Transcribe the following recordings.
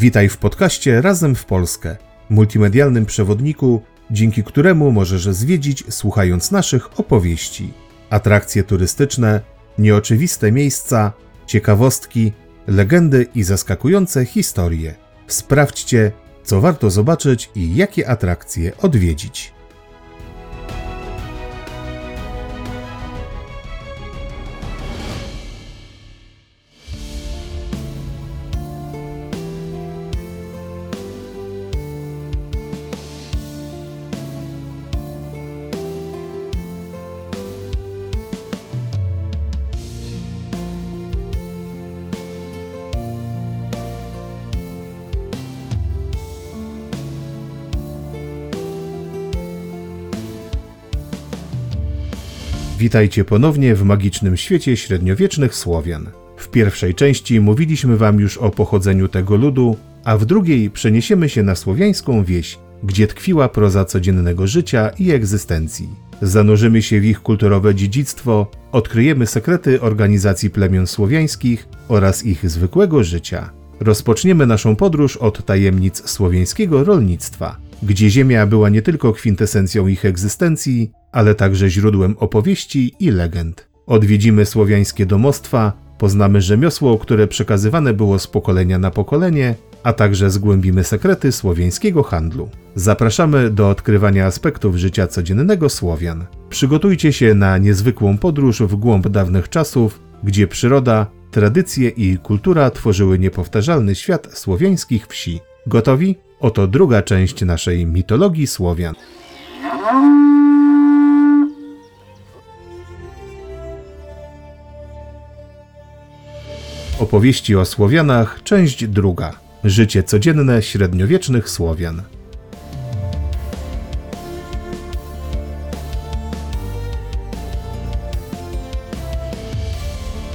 Witaj w podcaście Razem w Polskę, multimedialnym przewodniku, dzięki któremu możesz zwiedzić słuchając naszych opowieści. Atrakcje turystyczne, nieoczywiste miejsca, ciekawostki, legendy i zaskakujące historie. Sprawdźcie, co warto zobaczyć i jakie atrakcje odwiedzić. Witajcie ponownie w magicznym świecie średniowiecznych Słowian. W pierwszej części mówiliśmy wam już o pochodzeniu tego ludu, a w drugiej przeniesiemy się na słowiańską wieś, gdzie tkwiła proza codziennego życia i egzystencji. Zanurzymy się w ich kulturowe dziedzictwo, odkryjemy sekrety organizacji plemion słowiańskich oraz ich zwykłego życia. Rozpoczniemy naszą podróż od tajemnic słowiańskiego rolnictwa, gdzie ziemia była nie tylko kwintesencją ich egzystencji, ale także źródłem opowieści i legend. Odwiedzimy słowiańskie domostwa, poznamy rzemiosło, które przekazywane było z pokolenia na pokolenie, a także zgłębimy sekrety słowiańskiego handlu. Zapraszamy do odkrywania aspektów życia codziennego Słowian. Przygotujcie się na niezwykłą podróż w głąb dawnych czasów, gdzie przyroda, tradycje i kultura tworzyły niepowtarzalny świat słowiańskich wsi. Gotowi? Oto druga część naszej mitologii Słowian. Opowieści o Słowianach, część druga. Życie codzienne średniowiecznych Słowian.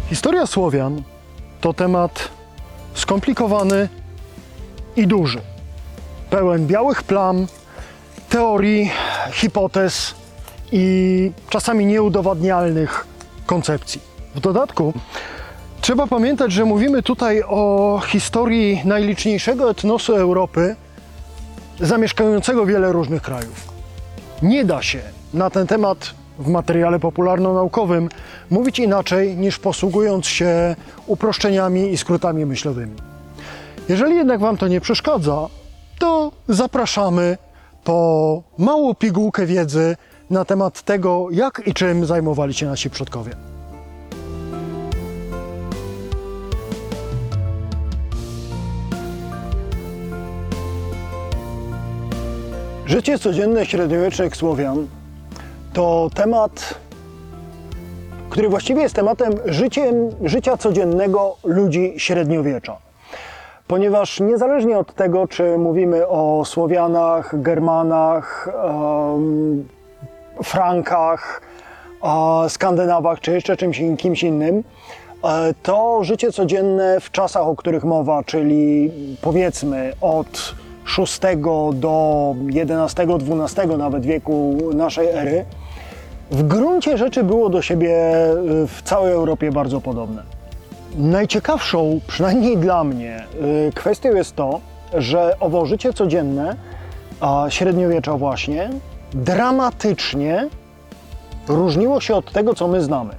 Historia Słowian to temat skomplikowany i duży. Pełen białych plam, teorii, hipotez i czasami nieudowadnialnych koncepcji. W dodatku trzeba pamiętać, że mówimy tutaj o historii najliczniejszego etnosu Europy, zamieszkującego wiele różnych krajów. Nie da się na ten temat w materiale popularno-naukowym mówić inaczej niż posługując się uproszczeniami i skrótami myślowymi. Jeżeli jednak Wam to nie przeszkadza, to zapraszamy po małą pigułkę wiedzy na temat tego, jak i czym zajmowali się nasi przodkowie. Życie codzienne średniowiecznych Słowian to temat, który właściwie jest tematem życiem, życia codziennego ludzi średniowiecza. Ponieważ niezależnie od tego, czy mówimy o Słowianach, Germanach, Frankach, Skandynawach, czy jeszcze czymś kimś innym, e, to życie codzienne w czasach, o których mowa, czyli powiedzmy od VI do XI-XII nawet wieku naszej ery, w gruncie rzeczy było do siebie w całej Europie bardzo podobne. Najciekawszą, przynajmniej dla mnie, y, kwestią jest to, że owo życie codzienne, a średniowiecza właśnie, dramatycznie różniło się od tego, co my znamy.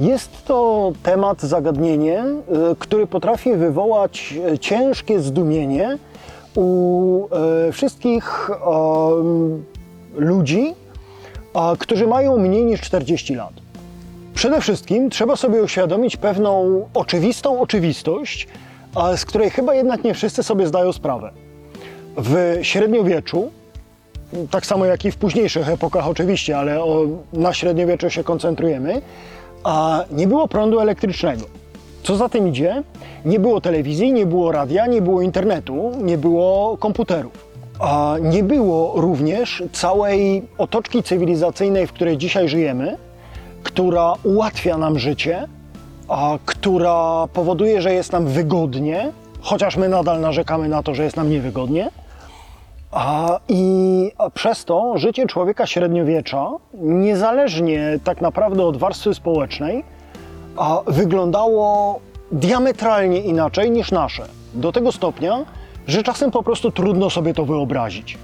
Jest to temat, zagadnienie, y, który potrafi wywołać ciężkie zdumienie u wszystkich ludzi, którzy mają mniej niż 40 lat. Przede wszystkim trzeba sobie uświadomić pewną oczywistą oczywistość, z której chyba jednak nie wszyscy sobie zdają sprawę. W średniowieczu, tak samo jak i w późniejszych epokach oczywiście, ale o, na średniowieczu się koncentrujemy, a nie było prądu elektrycznego. Co za tym idzie? Nie było telewizji, nie było radia, nie było internetu, nie było komputerów. A nie było również całej otoczki cywilizacyjnej, w której dzisiaj żyjemy, która ułatwia nam życie, a która powoduje, że jest nam wygodnie, chociaż my nadal narzekamy na to, że jest nam niewygodnie. A, I przez to życie człowieka średniowiecza, niezależnie tak naprawdę od warstwy społecznej, a, wyglądało diametralnie inaczej niż nasze. Do tego stopnia, że czasem po prostu trudno sobie to wyobrazić.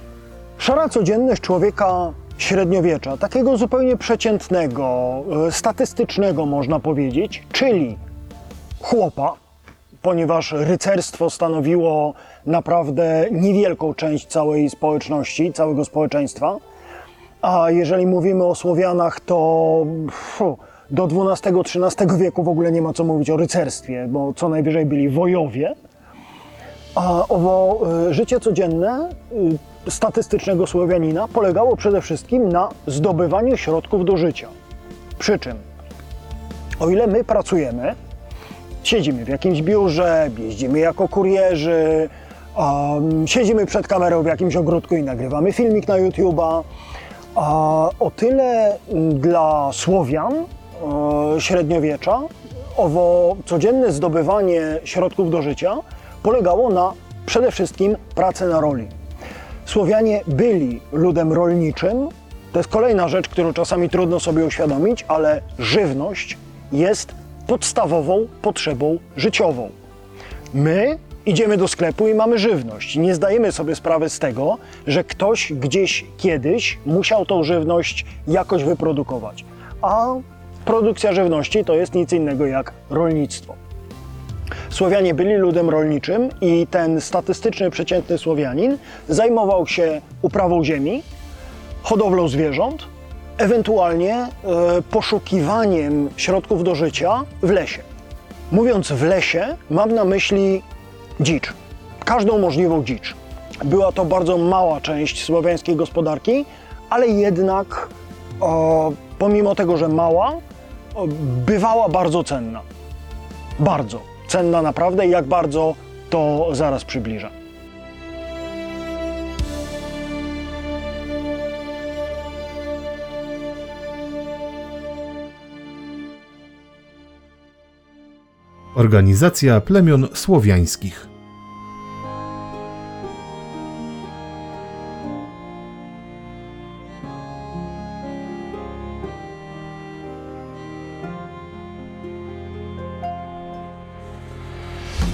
Szara codzienność człowieka średniowiecza, takiego zupełnie przeciętnego, e, statystycznego można powiedzieć, czyli chłopa, ponieważ rycerstwo stanowiło naprawdę niewielką część całej społeczności, całego społeczeństwa. A jeżeli mówimy o Słowianach, to do XII-XIII wieku w ogóle nie ma co mówić o rycerstwie, bo co najwyżej byli wojowie. A owo y, życie codzienne statystycznego Słowianina polegało przede wszystkim na zdobywaniu środków do życia. Przy czym, o ile my pracujemy, siedzimy w jakimś biurze, jeździmy jako kurierzy, um, siedzimy przed kamerą w jakimś ogródku i nagrywamy filmik na YouTube'a, a o tyle dla Słowian e, średniowiecza owo codzienne zdobywanie środków do życia polegało na przede wszystkim pracy na roli. Słowianie byli ludem rolniczym. To jest kolejna rzecz, którą czasami trudno sobie uświadomić, ale żywność jest podstawową potrzebą życiową. My idziemy do sklepu i mamy żywność. Nie zdajemy sobie sprawy z tego, że ktoś gdzieś kiedyś musiał tą żywność jakoś wyprodukować. A produkcja żywności to jest nic innego jak rolnictwo. Słowianie byli ludem rolniczym i ten statystyczny, przeciętny Słowianin zajmował się uprawą ziemi, hodowlą zwierząt, ewentualnie e, poszukiwaniem środków do życia w lesie. Mówiąc w lesie, mam na myśli dzicz. Każdą możliwą dzicz. Była to bardzo mała część słowiańskiej gospodarki, ale jednak o, pomimo tego, że mała, o, bywała bardzo cenna. Bardzo cenna naprawdę. Jak bardzo, to zaraz przybliżę. Organizacja plemion słowiańskich.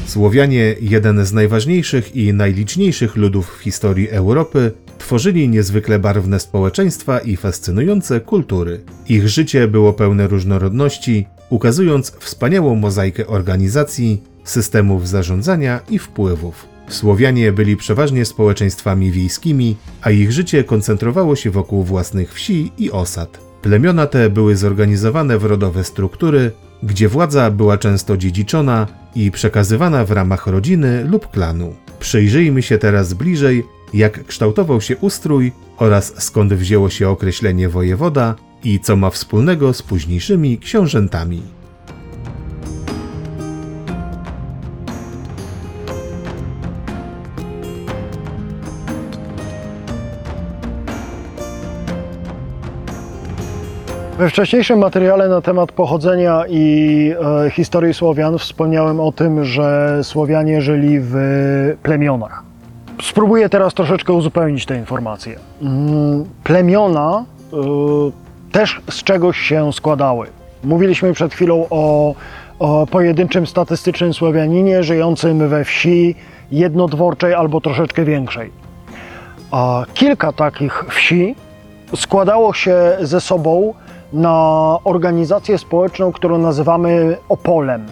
Słowianie, jeden z najważniejszych i najliczniejszych ludów w historii Europy, tworzyli niezwykle barwne społeczeństwa i fascynujące kultury. Ich życie było pełne różnorodności, ukazując wspaniałą mozaikę organizacji, systemów zarządzania i wpływów. Słowianie byli przeważnie społeczeństwami wiejskimi, a ich życie koncentrowało się wokół własnych wsi i osad. Plemiona te były zorganizowane w rodowe struktury, gdzie władza była często dziedziczona i przekazywana w ramach rodziny lub klanu. Przyjrzyjmy się teraz bliżej, jak kształtował się ustrój oraz skąd wzięło się określenie wojewoda i co ma wspólnego z późniejszymi książętami. We wcześniejszym materiale na temat pochodzenia i e, historii Słowian wspomniałem o tym, że Słowianie żyli w plemionach. Spróbuję teraz troszeczkę uzupełnić te informacje. Mm, Plemiona e, też z czegoś się składały. Mówiliśmy przed chwilą o, o pojedynczym statystycznym Słowianinie żyjącym we wsi jednodworczej albo troszeczkę większej. A kilka takich wsi składało się ze sobą na organizację społeczną, którą nazywamy Opolem.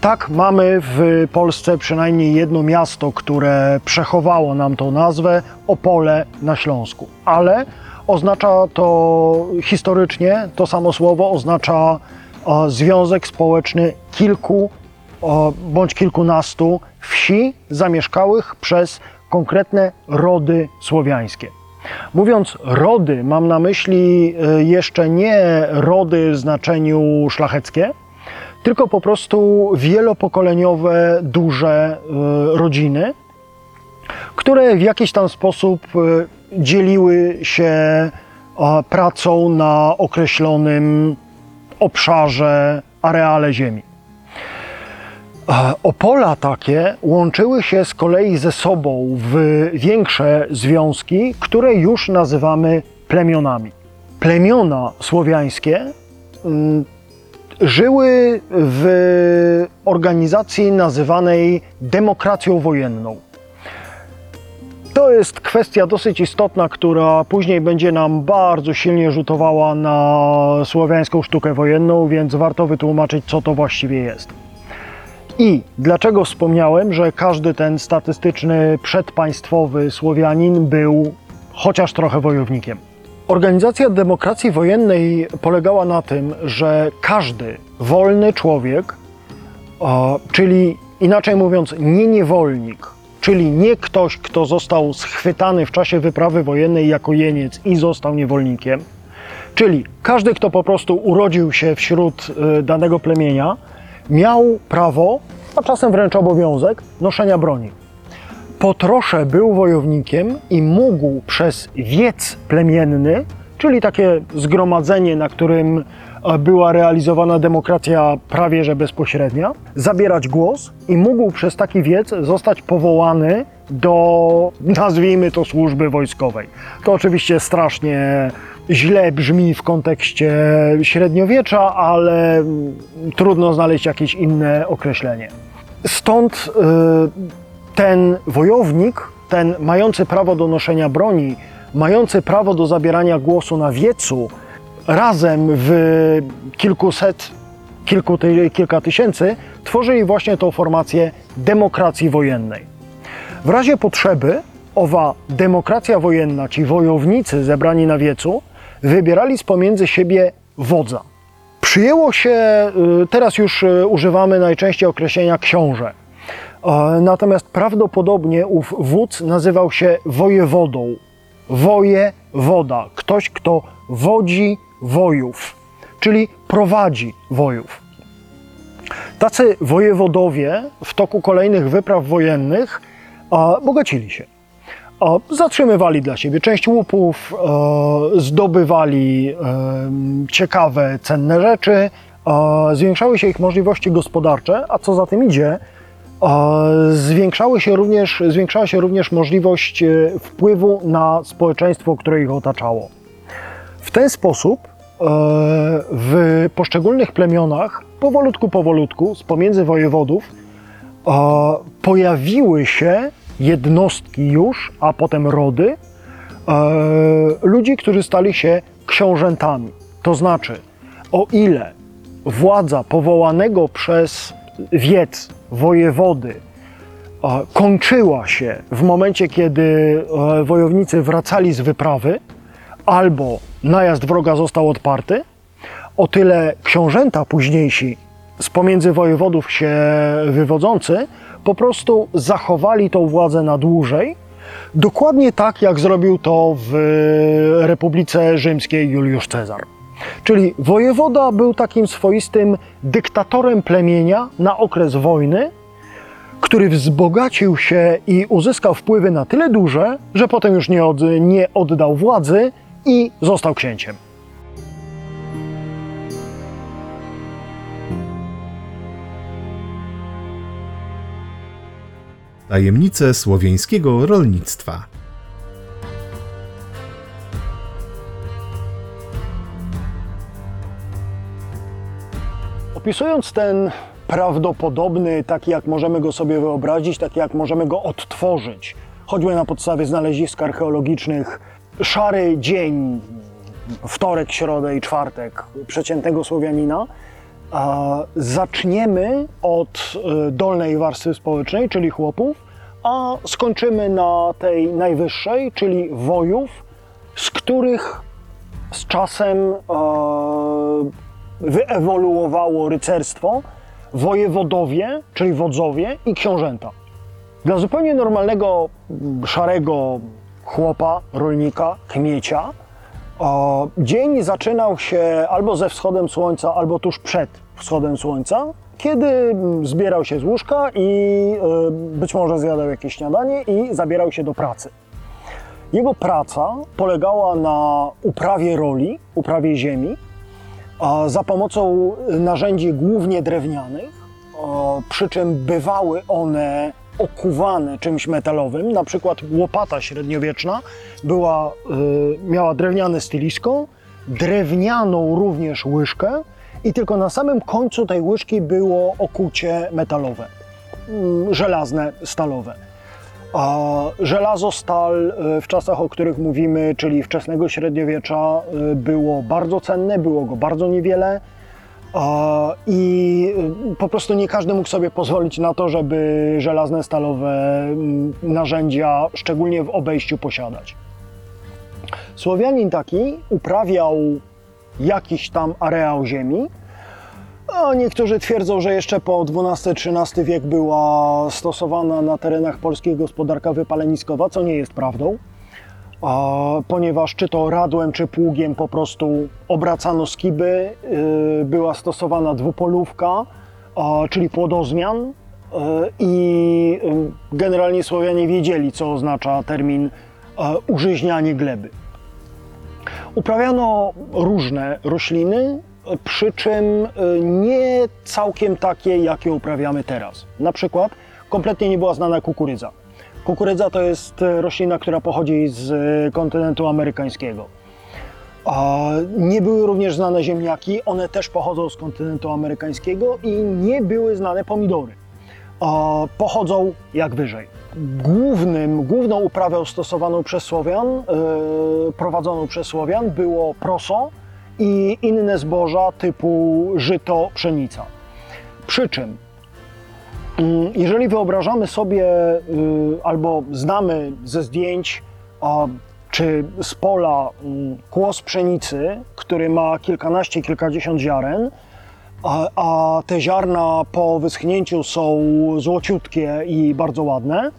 Tak, mamy w Polsce przynajmniej jedno miasto, które przechowało nam tą nazwę Opole na Śląsku, ale oznacza to historycznie, to samo słowo oznacza e, związek społeczny kilku e, bądź kilkunastu wsi zamieszkałych przez konkretne rody słowiańskie. Mówiąc rody, mam na myśli e, jeszcze nie rody w znaczeniu szlacheckie, tylko po prostu wielopokoleniowe, duże e, rodziny, które w jakiś tam sposób e, dzieliły się pracą na określonym obszarze, areale ziemi. Opola takie łączyły się z kolei ze sobą w większe związki, które już nazywamy plemionami. Plemiona słowiańskie mm, żyły w organizacji nazywanej demokracją wojenną. To jest kwestia dosyć istotna, która później będzie nam bardzo silnie rzutowała na słowiańską sztukę wojenną, więc warto wytłumaczyć, co to właściwie jest. I dlaczego wspomniałem, że każdy ten statystyczny przedpaństwowy Słowianin był chociaż trochę wojownikiem? Organizacja demokracji wojennej polegała na tym, że każdy wolny człowiek, czyli inaczej mówiąc, nie niewolnik, czyli nie ktoś, kto został schwytany w czasie wyprawy wojennej jako jeniec i został niewolnikiem, czyli każdy, kto po prostu urodził się wśród y, danego plemienia, miał prawo, a czasem wręcz obowiązek noszenia broni. Po trosze był wojownikiem i mógł przez wiec plemienny, czyli takie zgromadzenie, na którym e, była realizowana demokracja prawie że bezpośrednia, zabierać głos i mógł przez taki wiec zostać powołany do, nazwijmy to, służby wojskowej. To oczywiście strasznie źle brzmi w kontekście średniowiecza, ale trudno znaleźć jakieś inne określenie. Stąd y, ten wojownik, ten mający prawo do noszenia broni, mający prawo do zabierania głosu na wiecu, razem w kilkuset, kilku, kilka tysięcy, tworzyli właśnie tą formację demokracji wojennej. W razie potrzeby owa demokracja wojenna, ci wojownicy zebrani na wiecu, wybierali z pomiędzy siebie wodza. Przyjęło się, y, teraz już y, używamy najczęściej określenia książę. E, Natomiast prawdopodobnie ów wódz nazywał się wojewodą. Wojewoda, ktoś, kto wodzi wojów, czyli prowadzi wojów. Tacy wojewodowie w toku kolejnych wypraw wojennych bogacili się. Zatrzymywali dla siebie część łupów, e, zdobywali e, ciekawe, cenne rzeczy, e, zwiększały się ich możliwości gospodarcze, a co za tym idzie, zwiększały się również, zwiększała się również możliwość wpływu na społeczeństwo, które ich otaczało. W ten sposób w poszczególnych plemionach powolutku, powolutku z pomiędzy wojewodów pojawiły się jednostki już, a potem rody e, ludzi, którzy stali się książętami. To znaczy, o ile władza powołanego przez wiec wojewody e, kończyła się w momencie, kiedy e, wojownicy wracali z wyprawy, albo najazd wroga został odparty, o tyle książęta późniejsi z pomiędzy wojewodów się wywodzący po prostu zachowali tą władzę na dłużej, dokładnie tak jak zrobił to w Republice Rzymskiej Juliusz Cezar. Czyli wojewoda był takim swoistym dyktatorem plemienia na okres wojny, który wzbogacił się i uzyskał wpływy na tyle duże, że potem już nie, od, nie oddał władzy i został księciem. Tajemnice słowiańskiego rolnictwa. Opisując ten prawdopodobny, taki jak możemy go sobie wyobrazić, taki jak możemy go odtworzyć, choćby na podstawie znalezisk archeologicznych, szary dzień, wtorek, środę i czwartek przeciętnego Słowianina, zaczniemy od e, dolnej warstwy społecznej, czyli chłopów, a skończymy na tej najwyższej, czyli wojów, z których z czasem e, wyewoluowało rycerstwo, wojewodowie, czyli wodzowie i książęta. Dla zupełnie normalnego, szarego chłopa, rolnika, kmiecia, o, dzień zaczynał się albo ze wschodem słońca, albo tuż przed wschodem słońca, kiedy zbierał się z łóżka i e, być może zjadał jakieś śniadanie i zabierał się do pracy. Jego praca polegała na uprawie roli, uprawie ziemi, za pomocą narzędzi głównie drewnianych, przy czym bywały one okuwane czymś metalowym, na przykład łopata średniowieczna była, y, miała drewniane stylisko, drewnianą również łyżkę i tylko na samym końcu tej łyżki było okucie metalowe, mm, żelazne, stalowe. A żelazo, stal e, w czasach, o których mówimy, czyli wczesnego średniowiecza, e, było bardzo cenne, było go bardzo niewiele. I e, po prostu nie każdy mógł sobie pozwolić na to, żeby żelazne, stalowe mm, narzędzia, szczególnie w obejściu, posiadać. Słowianin taki uprawiał jakiś tam areał ziemi. A niektórzy twierdzą, że jeszcze po XII-XIII wiek była stosowana na terenach polskich gospodarka wypaleniskowa, co nie jest prawdą, ponieważ czy to radłem, czy pługiem po prostu obracano skiby, yy, była stosowana dwupolówka, czyli płodozmian yy, i yy, generalnie Słowianie wiedzieli, co oznacza termin użyźnianie gleby. Uprawiano różne rośliny, przy czym y, nie całkiem takie, jakie uprawiamy teraz. Na przykład kompletnie nie była znana kukurydza. Kukurydza to jest y, roślina, która pochodzi z y, kontynentu amerykańskiego. Nie były również znane ziemniaki, one też pochodzą z kontynentu amerykańskiego i nie były znane pomidory. Pochodzą jak wyżej. Głównym, główną uprawą stosowaną przez Słowian, yy, prowadzoną przez Słowian było proso i inne zboża typu żyto, pszenica. Przy czym, jeżeli wyobrażamy sobie y, albo znamy ze zdjęć czy z pola mm, kłos pszenicy, który ma kilkanaście, kilkadziesiąt ziaren, a, te ziarna po wyschnięciu są złociutkie i bardzo ładne,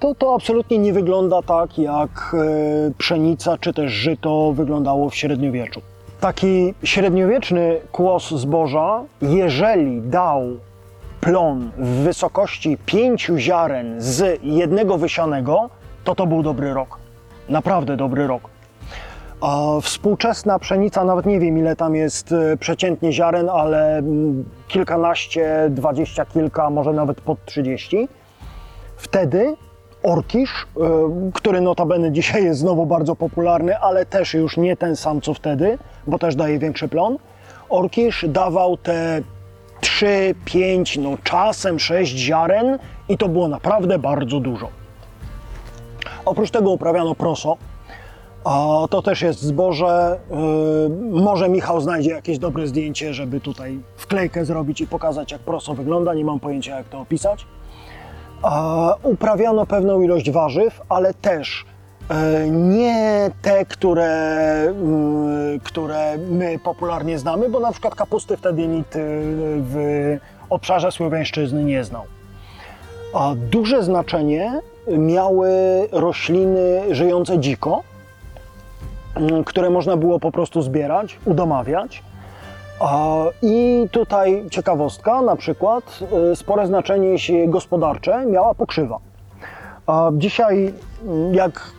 to to absolutnie nie wygląda tak, jak e, pszenica czy też żyto wyglądało w średniowieczu. Taki średniowieczny kłos zboża, jeżeli dał plon w wysokości pięciu ziaren z jednego wysianego, to to był dobry rok. Naprawdę dobry rok. A współczesna pszenica, nawet nie wiem ile tam jest e, przeciętnie ziaren, ale mm, kilkanaście, dwadzieścia kilka, może nawet pod trzydzieści. Wtedy orkisz, e, który notabene dzisiaj jest znowu bardzo popularny, ale też już nie ten sam co wtedy, bo też daje większy plon. Orkisz dawał te 3, 5, no czasem 6 ziaren i to było naprawdę bardzo dużo. Oprócz tego uprawiano proso. A to też jest zboże. Yy, może Michał znajdzie jakieś dobre zdjęcie, żeby tutaj wklejkę zrobić i pokazać, jak proso wygląda. Nie mam pojęcia, jak to opisać. A, uprawiano pewną ilość warzyw, ale też nie te, które, mm, które my popularnie znamy, bo na przykład kapusty wtedy nikt e, w obszarze słowiańszczyzny nie znał. A duże znaczenie miały rośliny żyjące dziko, mm, które można było po prostu zbierać, udomawiać. I tutaj ciekawostka, na przykład y, spore znaczenie gospodarcze miała pokrzywa. Dzisiaj mm, jak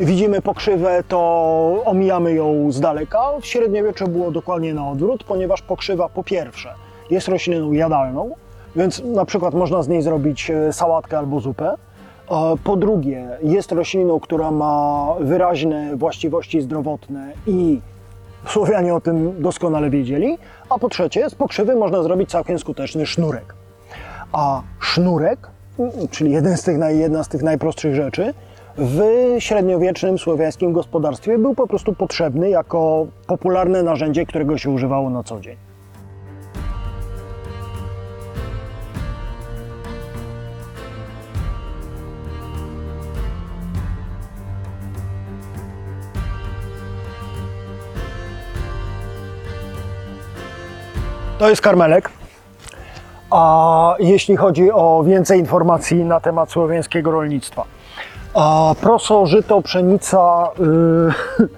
widzimy pokrzywę, to omijamy ją z daleka. W średniowieczu było dokładnie na odwrót, ponieważ pokrzywa po pierwsze jest rośliną jadalną, więc na przykład można z niej zrobić e, sałatkę albo zupę. A Po drugie, jest rośliną, która ma wyraźne właściwości zdrowotne i Słowianie o tym doskonale wiedzieli. A po trzecie, z pokrzywy można zrobić całkiem skuteczny sznurek. A sznurek, mm, czyli jeden z tych, jedna z tych najprostszych rzeczy, w średniowiecznym słowiańskim gospodarstwie był po prostu potrzebny jako popularne narzędzie, którego się używało na co dzień. To jest karmelek. A jeśli chodzi o więcej informacji na temat słowiańskiego rolnictwa. A proso, żyto, pszenica, y,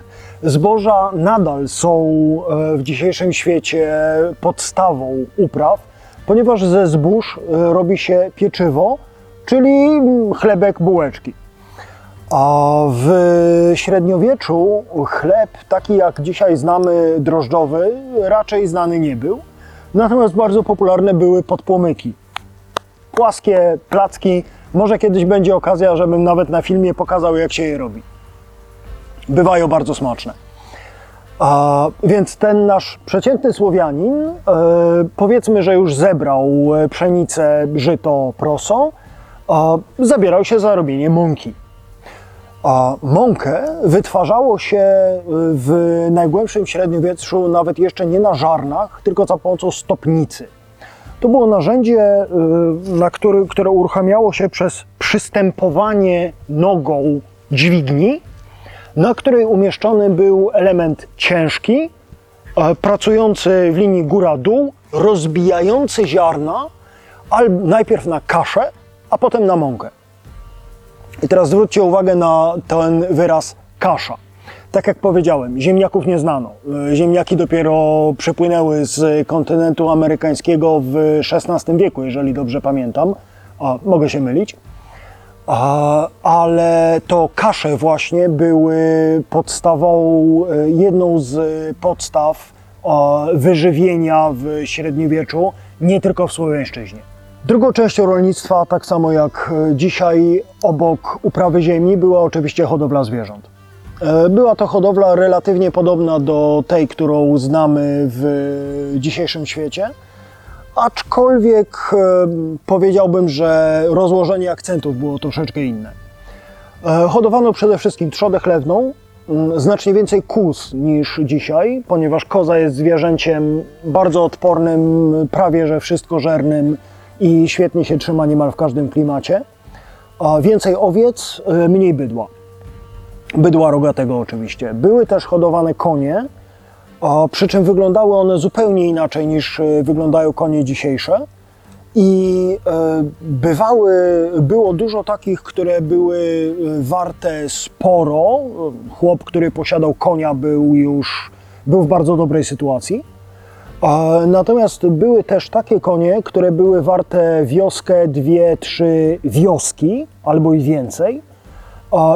zboża nadal są e, w dzisiejszym świecie podstawą upraw, ponieważ ze zbóż e, robi się pieczywo, czyli chlebek, bułeczki. A w średniowieczu chleb, taki jak dzisiaj znamy drożdżowy, raczej znany nie był. Natomiast bardzo popularne były podpłomyki. Płaskie placki. Może kiedyś będzie okazja, żebym nawet na filmie pokazał, jak się je robi. Bywają bardzo smaczne. A, więc ten nasz przeciętny Słowianin, e, powiedzmy, że już zebrał e, pszenicę, żyto, proso, a, zabierał się za robienie mąki. A mąkę wytwarzało się y, w najgłębszym średniowieczu nawet jeszcze nie na żarnach, tylko za pomocą stopnicy. To było narzędzie, y, na który, które uruchamiało się przez przystępowanie nogą dźwigni, na której umieszczony był element ciężki, e, pracujący w linii góra-dół, rozbijający ziarna, najpierw na kaszę, a potem na mąkę. I teraz zwróćcie uwagę na ten wyraz kasza. Tak jak powiedziałem, ziemniaków nie znano. E, Ziemniaki dopiero przypłynęły z kontynentu amerykańskiego w XVI wieku, jeżeli dobrze pamiętam. A, mogę się mylić. A, ale to kasze właśnie były podstawą, e, jedną z podstaw e, wyżywienia w średniowieczu, nie tylko w Słowiańszczyźnie. Drugą częścią rolnictwa, tak samo jak dzisiaj obok uprawy ziemi, była oczywiście hodowla zwierząt. E, Była to hodowla relatywnie podobna do tej, którą znamy w dzisiejszym świecie, aczkolwiek e, powiedziałbym, że rozłożenie akcentów było troszeczkę inne. E, Hodowano przede wszystkim trzodę chlewną, znacznie więcej kóz niż dzisiaj, ponieważ koza jest zwierzęciem bardzo odpornym, prawie że wszystkożernym i świetnie się trzyma niemal w każdym klimacie. Więcej owiec, mniej bydła. Bydła rogatego oczywiście. Były też hodowane konie, przy czym wyglądały one zupełnie inaczej niż e, wyglądają konie dzisiejsze. I e, bywały, było dużo takich, które były e, warte sporo. Chłop, który posiadał konia, był już był w bardzo dobrej sytuacji. Natomiast były też takie konie, które były warte wioskę, dwie, trzy wioski albo i więcej.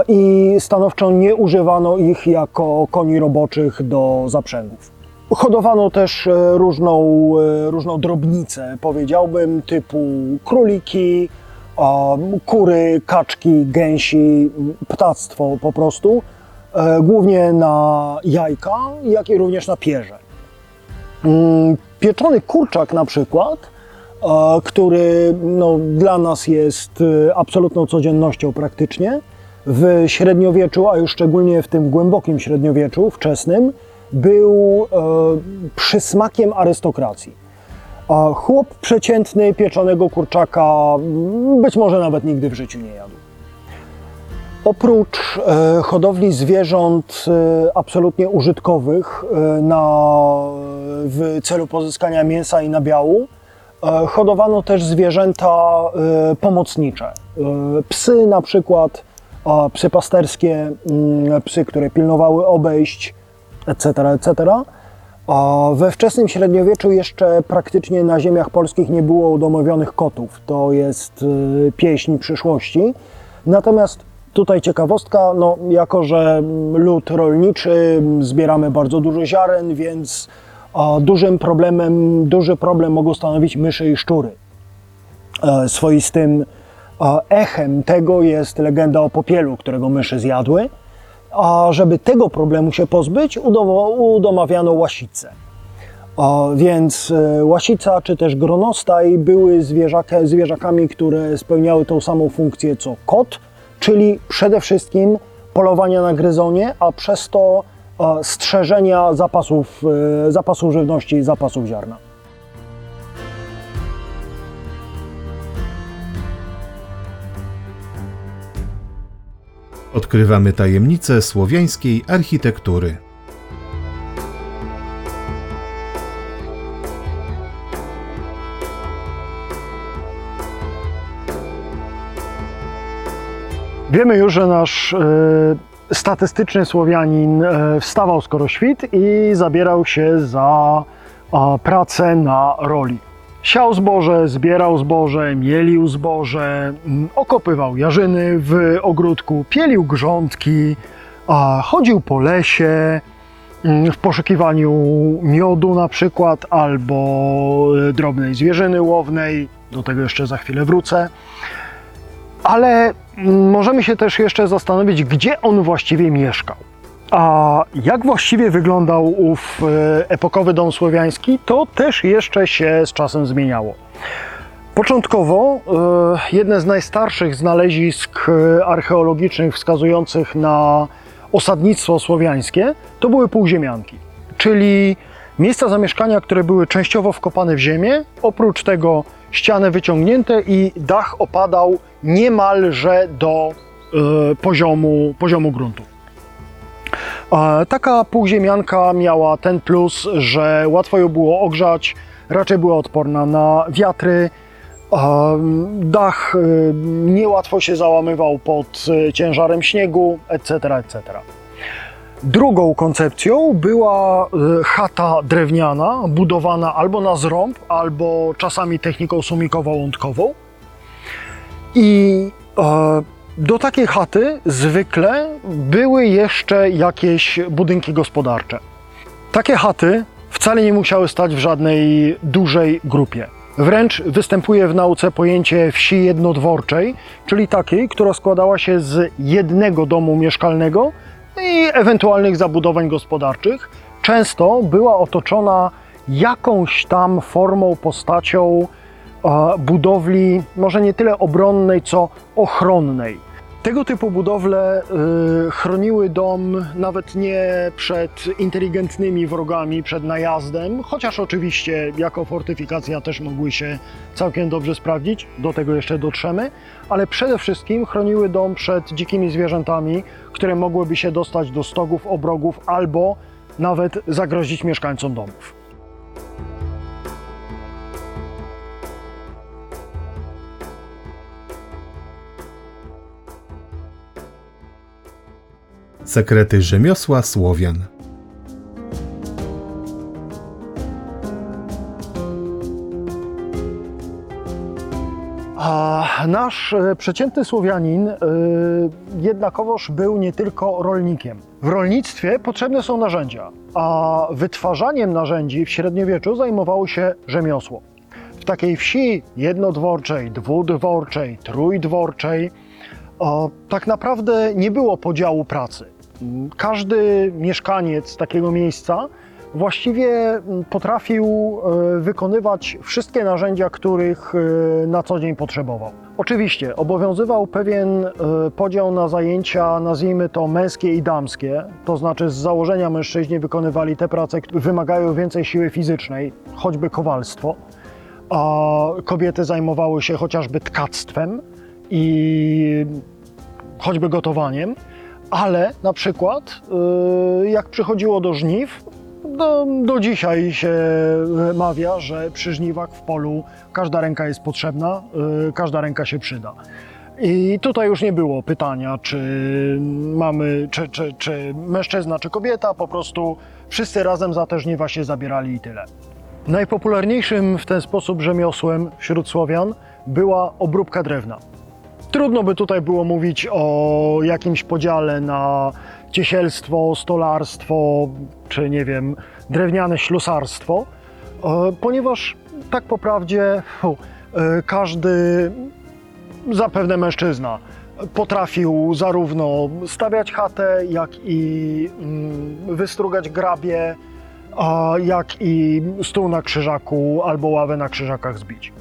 I stanowczo nie używano ich jako koni roboczych do zaprzęgów. Hodowano też e, różną, e, różną drobnicę, powiedziałbym, typu króliki, kury, kaczki, gęsi, ptactwo po prostu, e, głównie na jajka, jak i również na pierze. Mm, Pieczony kurczak na przykład, który no, dla nas jest absolutną codziennością praktycznie, w średniowieczu, a już szczególnie w tym głębokim średniowieczu wczesnym, był e, przysmakiem arystokracji. A chłop przeciętny pieczonego kurczaka mm, być może nawet nigdy w życiu nie jadł. Oprócz e, hodowli zwierząt e, absolutnie użytkowych e, na, w celu pozyskania mięsa i nabiału, e, hodowano też zwierzęta e, pomocnicze. E, psy na przykład, psy pasterskie, mm, psy, które pilnowały obejść, etc., etc. We wczesnym średniowieczu jeszcze praktycznie na ziemiach polskich nie było udomowionych kotów. To jest y, pieśń przyszłości. Natomiast tutaj ciekawostka, no, jako że lud rolniczy, zbieramy bardzo dużo ziaren, więc dużym problemem, duży problem mogą stanowić myszy i szczury. E, Swoistym echem tego jest legenda o popielu, którego myszy zjadły. A żeby tego problemu się pozbyć, udomawiano łasicę. Więc e, łasica czy też gronostaj były zwierzaka, zwierzakami, które spełniały tą samą funkcję co kot, czyli przede wszystkim polowania na gryzonie, a przez to strzeżenia zapasów, e, zapasów żywności i zapasów ziarna. Odkrywamy tajemnice słowiańskiej architektury. Wiemy już, że nasz e, statystyczny Słowianin e, wstawał skoro świt i zabierał się za a, pracę na roli. Siał zboże, zbierał zboże, mielił zboże, m, okopywał jarzyny w ogródku, pielił grządki, chodził po lesie m, w poszukiwaniu miodu na przykład albo e, drobnej zwierzyny łownej. Do tego jeszcze za chwilę wrócę. Ale mm, możemy się też jeszcze zastanowić, gdzie on właściwie mieszkał. A jak właściwie wyglądał ów e, epokowy dom słowiański, to też jeszcze się z czasem zmieniało. Początkowo e, jedne z najstarszych znalezisk e, archeologicznych wskazujących na osadnictwo słowiańskie to były półziemianki, czyli miejsca zamieszkania, które były częściowo wkopane w ziemię, oprócz tego ściany wyciągnięte i dach opadał niemalże do poziomu, poziomu gruntu. Taka półziemianka miała ten plus, że łatwo ją było ogrzać, raczej była odporna na wiatry. Dach y, niełatwo się załamywał pod y, ciężarem śniegu, etc. etc. Drugą koncepcją była y, chata drewniana, budowana albo na zrąb, albo czasami techniką sumikowo-łądkową. I do takiej chaty zwykle były jeszcze jakieś budynki gospodarcze. Takie chaty wcale nie musiały stać w żadnej dużej grupie. Wręcz występuje w nauce pojęcie wsi jednodworczej, czyli takiej, która składała się z jednego domu mieszkalnego i ewentualnych zabudowań gospodarczych. Często była otoczona jakąś tam formą, postacią e, budowli, może nie tyle obronnej, co ochronnej. Tego typu budowle y, chroniły dom nawet nie przed inteligentnymi wrogami, przed najazdem, chociaż oczywiście jako fortyfikacja też mogły się całkiem dobrze sprawdzić, do tego jeszcze dotrzemy, ale przede wszystkim chroniły dom przed dzikimi zwierzętami, które mogłyby się dostać do stogów, obrogów albo nawet zagrozić mieszkańcom domów. Sekrety rzemiosła Słowian. A nasz e, przeciętny Słowianin e, jednakowoż był nie tylko rolnikiem. W rolnictwie potrzebne są narzędzia, a wytwarzaniem narzędzi w średniowieczu zajmowało się rzemiosło. W takiej wsi jednodworczej, dwudworczej, trójdworczej o, tak naprawdę nie było podziału pracy. Każdy mieszkaniec takiego miejsca właściwie potrafił e, wykonywać wszystkie narzędzia, których e, na co dzień potrzebował. Oczywiście obowiązywał pewien e, podział na zajęcia, nazwijmy to męskie i damskie, to znaczy z założenia mężczyźni wykonywali te prace, które wymagają więcej siły fizycznej, choćby kowalstwo, a kobiety zajmowały się chociażby tkactwem i choćby gotowaniem, ale na przykład y, jak przychodziło do żniw, do, do dzisiaj się mawia, że przy żniwach w polu każda ręka jest potrzebna, y, każda ręka się przyda. I tutaj już nie było pytania, czy mamy, czy, czy, czy mężczyzna, czy kobieta, po prostu wszyscy razem za te żniwa się zabierali i tyle. Najpopularniejszym w ten sposób rzemiosłem wśród Słowian była obróbka drewna. Trudno by tutaj było mówić o jakimś podziale na ciesielstwo, stolarstwo, czy nie wiem, drewniane ślusarstwo, e, ponieważ tak po prawdzie e, każdy, zapewne mężczyzna, potrafił zarówno stawiać chatę, jak i mm, wystrugać grabie, jak i stół na krzyżaku albo ławę na krzyżakach zbić.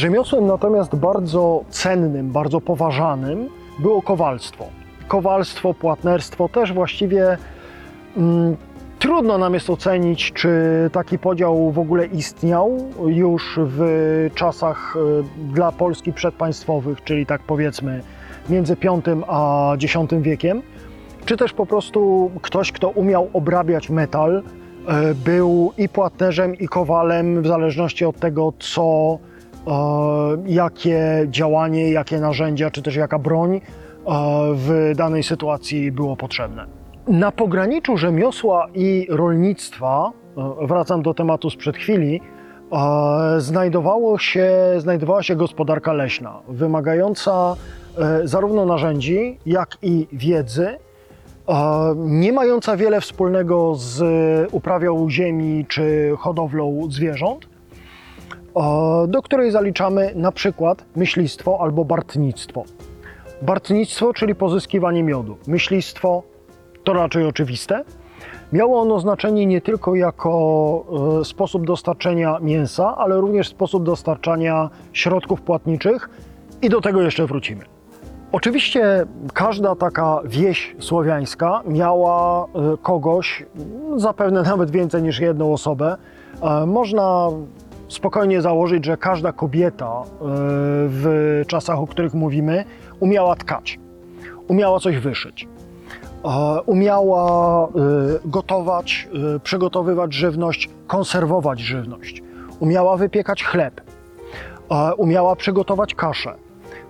Rzemiosłem natomiast bardzo cennym, bardzo poważanym było kowalstwo. Kowalstwo, płatnerstwo też właściwie mm, trudno nam jest ocenić, czy taki podział w ogóle istniał już w czasach y, dla Polski przedpaństwowych, czyli tak powiedzmy między V a X wiekiem, czy też po prostu ktoś, kto umiał obrabiać metal, y, był i płatnerzem, i kowalem, w zależności od tego, co e, jakie działanie, jakie narzędzia, czy też jaka broń w danej sytuacji było potrzebne. Na pograniczu rzemiosła i rolnictwa, wracam do tematu sprzed chwili, znajdowało się, znajdowała się gospodarka leśna, wymagająca e, zarówno narzędzi, jak i wiedzy, nie mająca wiele wspólnego z uprawią ziemi czy hodowlą zwierząt, do której zaliczamy na przykład myślistwo albo bartnictwo. Bartnictwo, czyli pozyskiwanie miodu. Myślistwo to raczej oczywiste. Miało ono znaczenie nie tylko jako e, sposób dostarczenia mięsa, ale również sposób dostarczania środków płatniczych i do tego jeszcze wrócimy. Oczywiście każda taka wieś słowiańska miała e, kogoś, zapewne nawet więcej niż jedną osobę. E, Można spokojnie założyć, że każda kobieta e, w czasach, o których mówimy, umiała tkać, umiała coś wyszyć, e, umiała e, gotować, przygotowywać żywność, konserwować żywność, umiała wypiekać chleb, umiała przygotować kaszę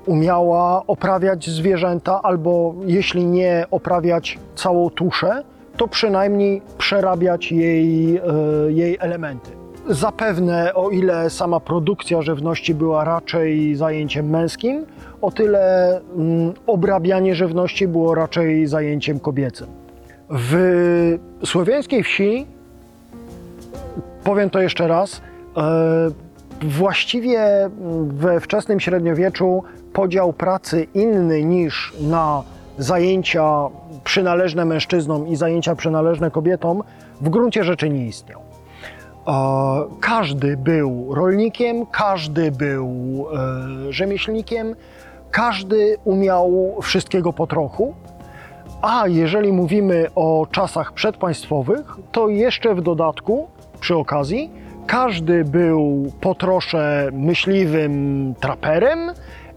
umiała oprawiać zwierzęta, albo jeśli nie oprawiać całą tuszę, to przynajmniej przerabiać jej, jej elementy. Zapewne, o ile sama produkcja żywności była raczej zajęciem męskim, o tyle mm, obrabianie żywności było raczej zajęciem kobiecym. W słowiańskiej wsi powiem to jeszcze raz. e, Właściwie we wczesnym średniowieczu podział pracy inny niż na zajęcia przynależne mężczyznom i zajęcia przynależne kobietom w gruncie rzeczy nie istniał. Każdy był rolnikiem, każdy był e, rzemieślnikiem, każdy umiał wszystkiego po trochu. A jeżeli mówimy o czasach przedpaństwowych, to jeszcze w dodatku, przy okazji, każdy był po trosze myśliwym traperem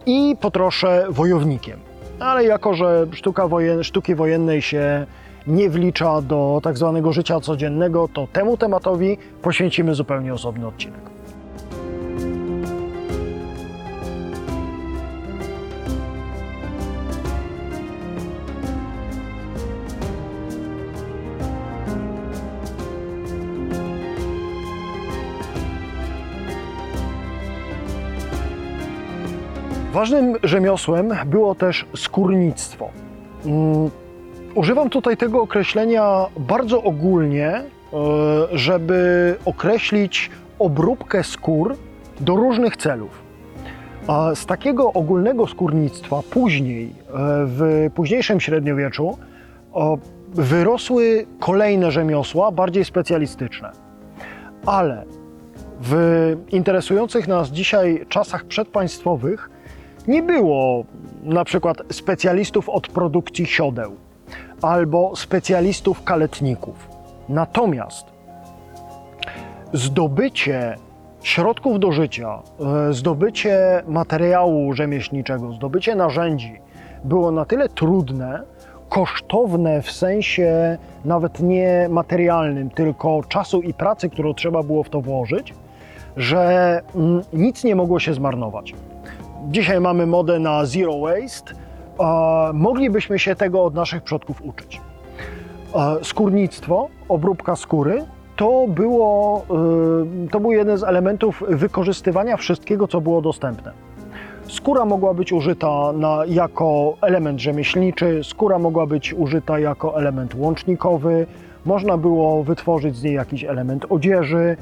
i po trosze wojownikiem. Ale jako, że sztuka wojen, sztuki wojennej się nie wlicza do tak zwanego życia codziennego, to temu tematowi poświęcimy zupełnie osobny odcinek. Ważnym rzemiosłem było też skórnictwo. Używam tutaj tego określenia bardzo ogólnie, e, żeby określić obróbkę skór do różnych celów. Z takiego ogólnego skórnictwa później, e, w późniejszym średniowieczu, o, wyrosły kolejne rzemiosła, bardziej specjalistyczne. Ale w interesujących nas dzisiaj czasach przedpaństwowych nie było na przykład specjalistów od produkcji siodeł albo specjalistów kaletników. Natomiast zdobycie środków do życia, e, zdobycie materiału rzemieślniczego, zdobycie narzędzi było na tyle trudne, kosztowne w sensie nawet nie materialnym, tylko czasu i pracy, którą trzeba było w to włożyć, że mm, nic nie mogło się zmarnować. Dzisiaj mamy modę na zero waste. Moglibyśmy się tego od naszych przodków uczyć. Skórnictwo, obróbka skóry, to, było, e, to był jeden z elementów wykorzystywania wszystkiego, co było dostępne. Skóra mogła być użyta na, jako element rzemieślniczy, skóra mogła być użyta jako element łącznikowy, można było wytworzyć z niej jakiś element odzieży,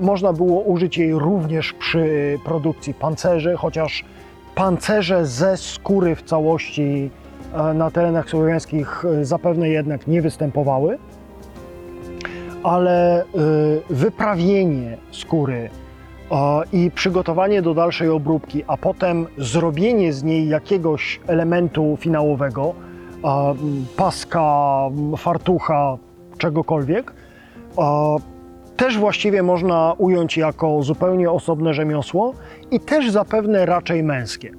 można było użyć jej również przy produkcji pancerzy, chociaż pancerze ze skóry w całości e, na terenach słowiańskich e, zapewne jednak nie występowały, ale e, wyprawienie skóry i przygotowanie do dalszej obróbki, a potem zrobienie z niej jakiegoś elementu finałowego, paska, fartucha, czegokolwiek, też właściwie można ująć jako zupełnie osobne rzemiosło i też zapewne raczej męskie.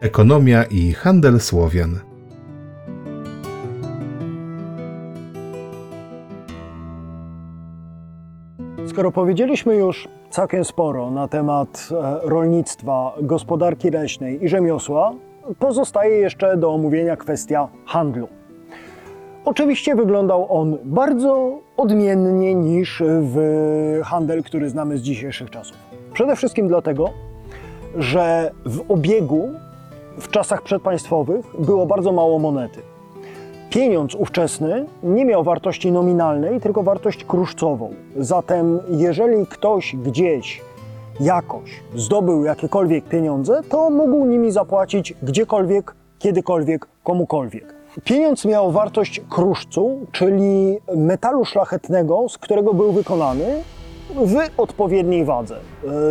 Ekonomia i handel Słowian. Skoro powiedzieliśmy już całkiem sporo na temat e, rolnictwa, gospodarki leśnej i rzemiosła, pozostaje jeszcze do omówienia kwestia handlu. Oczywiście wyglądał on bardzo odmiennie niż w handel, który znamy z dzisiejszych czasów. Przede wszystkim dlatego, że w obiegu w czasach przedpaństwowych było bardzo mało monety. Pieniądz ówczesny nie miał wartości nominalnej, tylko wartość kruszcową. Zatem, jeżeli ktoś gdzieś jakoś zdobył jakiekolwiek pieniądze, to mógł nimi zapłacić gdziekolwiek, kiedykolwiek, komukolwiek. Pieniądz miał wartość kruszcu, czyli metalu szlachetnego, z którego był wykonany w odpowiedniej wadze.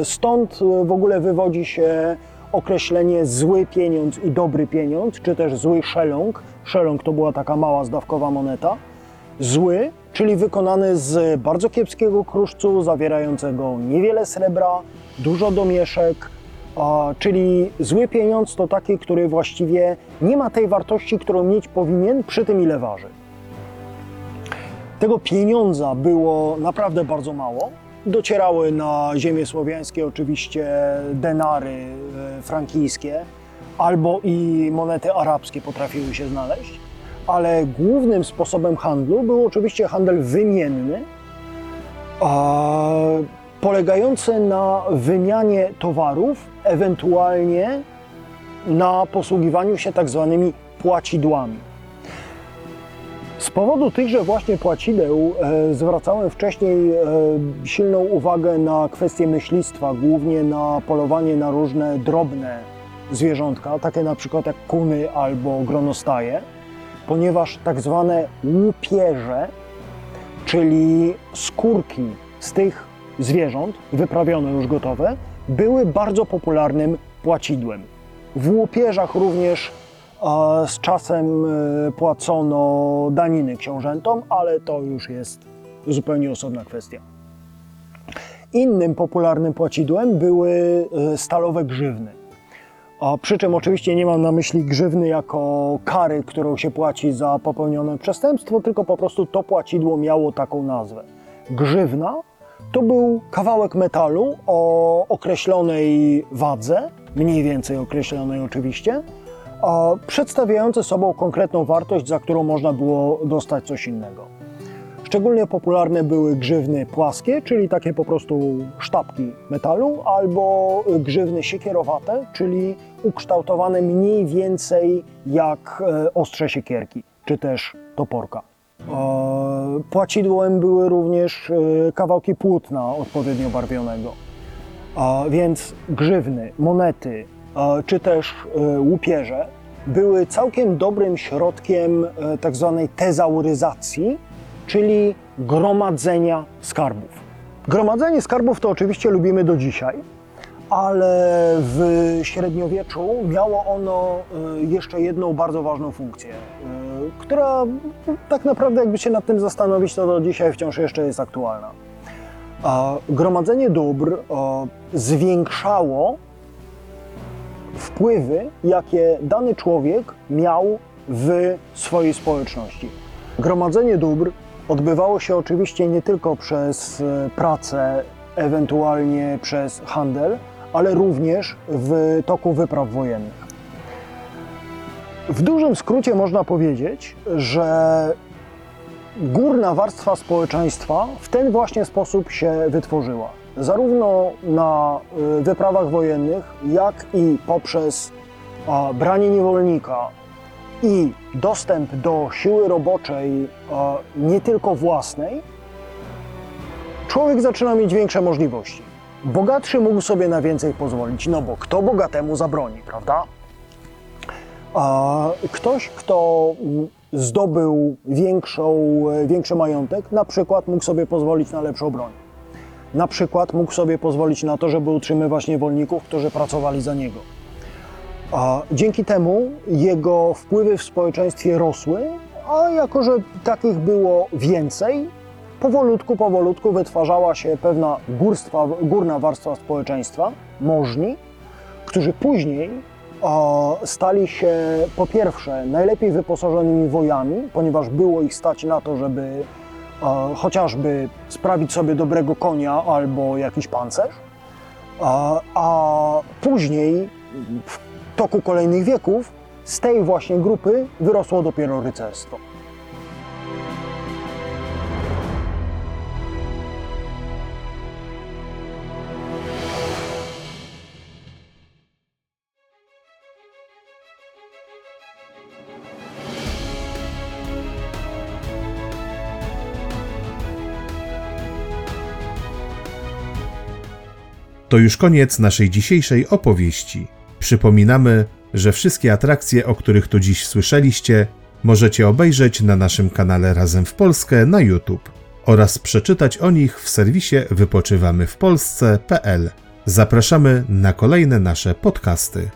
Stąd w ogóle wywodzi się określenie zły pieniądz i dobry pieniądz, czy też zły szeląg. Szeląg to była taka mała zdawkowa moneta. Zły, czyli wykonany z bardzo kiepskiego kruszcu, zawierającego niewiele srebra, dużo domieszek, a, czyli zły pieniądz to taki, który właściwie nie ma tej wartości, którą mieć powinien przy tym, ile waży. Tego pieniądza było naprawdę bardzo mało. Docierały na ziemię słowiańskie oczywiście denary e, frankijskie albo i monety arabskie potrafiły się znaleźć, ale głównym sposobem handlu był oczywiście handel wymienny, polegający na wymianie towarów, ewentualnie na posługiwaniu się tak zwanymi płacidłami. Z powodu tychże właśnie płacideł e, zwracałem wcześniej e, silną uwagę na kwestie myślistwa, głównie na polowanie na różne drobne zwierzątka, takie na przykład jak kuny albo gronostaje, ponieważ tak zwane łupieże, czyli skórki z tych zwierząt, wyprawione już gotowe, były bardzo popularnym płacidłem. W łupieżach również a z czasem e, płacono daniny książętom, ale to już jest zupełnie osobna kwestia. Innym popularnym płacidłem były e, stalowe grzywny. A przy czym oczywiście nie mam na myśli grzywny jako kary, którą się płaci za popełnione przestępstwo, tylko po prostu to płacidło miało taką nazwę. Grzywna to był kawałek metalu o określonej wadze, mniej więcej określonej oczywiście, a przedstawiające sobą konkretną wartość, za którą można było dostać coś innego. Szczególnie popularne były grzywny płaskie, czyli takie po prostu sztabki metalu, albo grzywny siekierowate, czyli ukształtowane mniej więcej jak e, ostrze siekierki, czy też toporka. E, Płacidłem były również e, kawałki płótna odpowiednio barwionego. Więc grzywny, monety, czy też e, łupieże były całkiem dobrym środkiem e, tak tezauryzacji, czyli gromadzenia skarbów. Gromadzenie skarbów to oczywiście lubimy do dzisiaj, ale w średniowieczu miało ono e, jeszcze jedną bardzo ważną funkcję, e, która tak naprawdę jakby się nad tym zastanowić, to do dzisiaj wciąż jeszcze jest aktualna. Gromadzenie dóbr e, zwiększało wpływy, jakie dany człowiek miał w swojej społeczności. Gromadzenie dóbr odbywało się oczywiście nie tylko przez e, pracę, ewentualnie przez handel, ale również w toku wypraw wojennych. W dużym skrócie można powiedzieć, że górna warstwa społeczeństwa w ten właśnie sposób się wytworzyła. Zarówno na y, wyprawach wojennych, jak i poprzez branie niewolnika i dostęp do siły roboczej a, nie tylko własnej, człowiek zaczyna mieć większe możliwości. Bogatszy mógł sobie na więcej pozwolić, no bo kto bogatemu zabroni, prawda? Ktoś, kto zdobył większą, e, większy majątek, na przykład mógł sobie pozwolić na lepszą broń. Na przykład mógł sobie pozwolić na to, żeby utrzymywać niewolników, którzy pracowali za niego. A dzięki temu jego wpływy w społeczeństwie rosły, a jako że takich było więcej, powolutku, powolutku wytwarzała się pewna górstwa, górna warstwa społeczeństwa, możni, którzy później stali się po pierwsze najlepiej wyposażonymi wojami, ponieważ było ich stać na to, żeby chociażby sprawić sobie dobrego konia albo jakiś pancerz, a, później toku kolejnych wieków z tej właśnie grupy wyrosło dopiero rycerstwo. To już koniec naszej dzisiejszej opowieści. Przypominamy, że wszystkie atrakcje, o których tu dziś słyszeliście, możecie obejrzeć na naszym kanale Razem w Polskę na YouTube oraz przeczytać o nich w serwisie wypoczywamywpolsce.pl. Zapraszamy na kolejne nasze podcasty.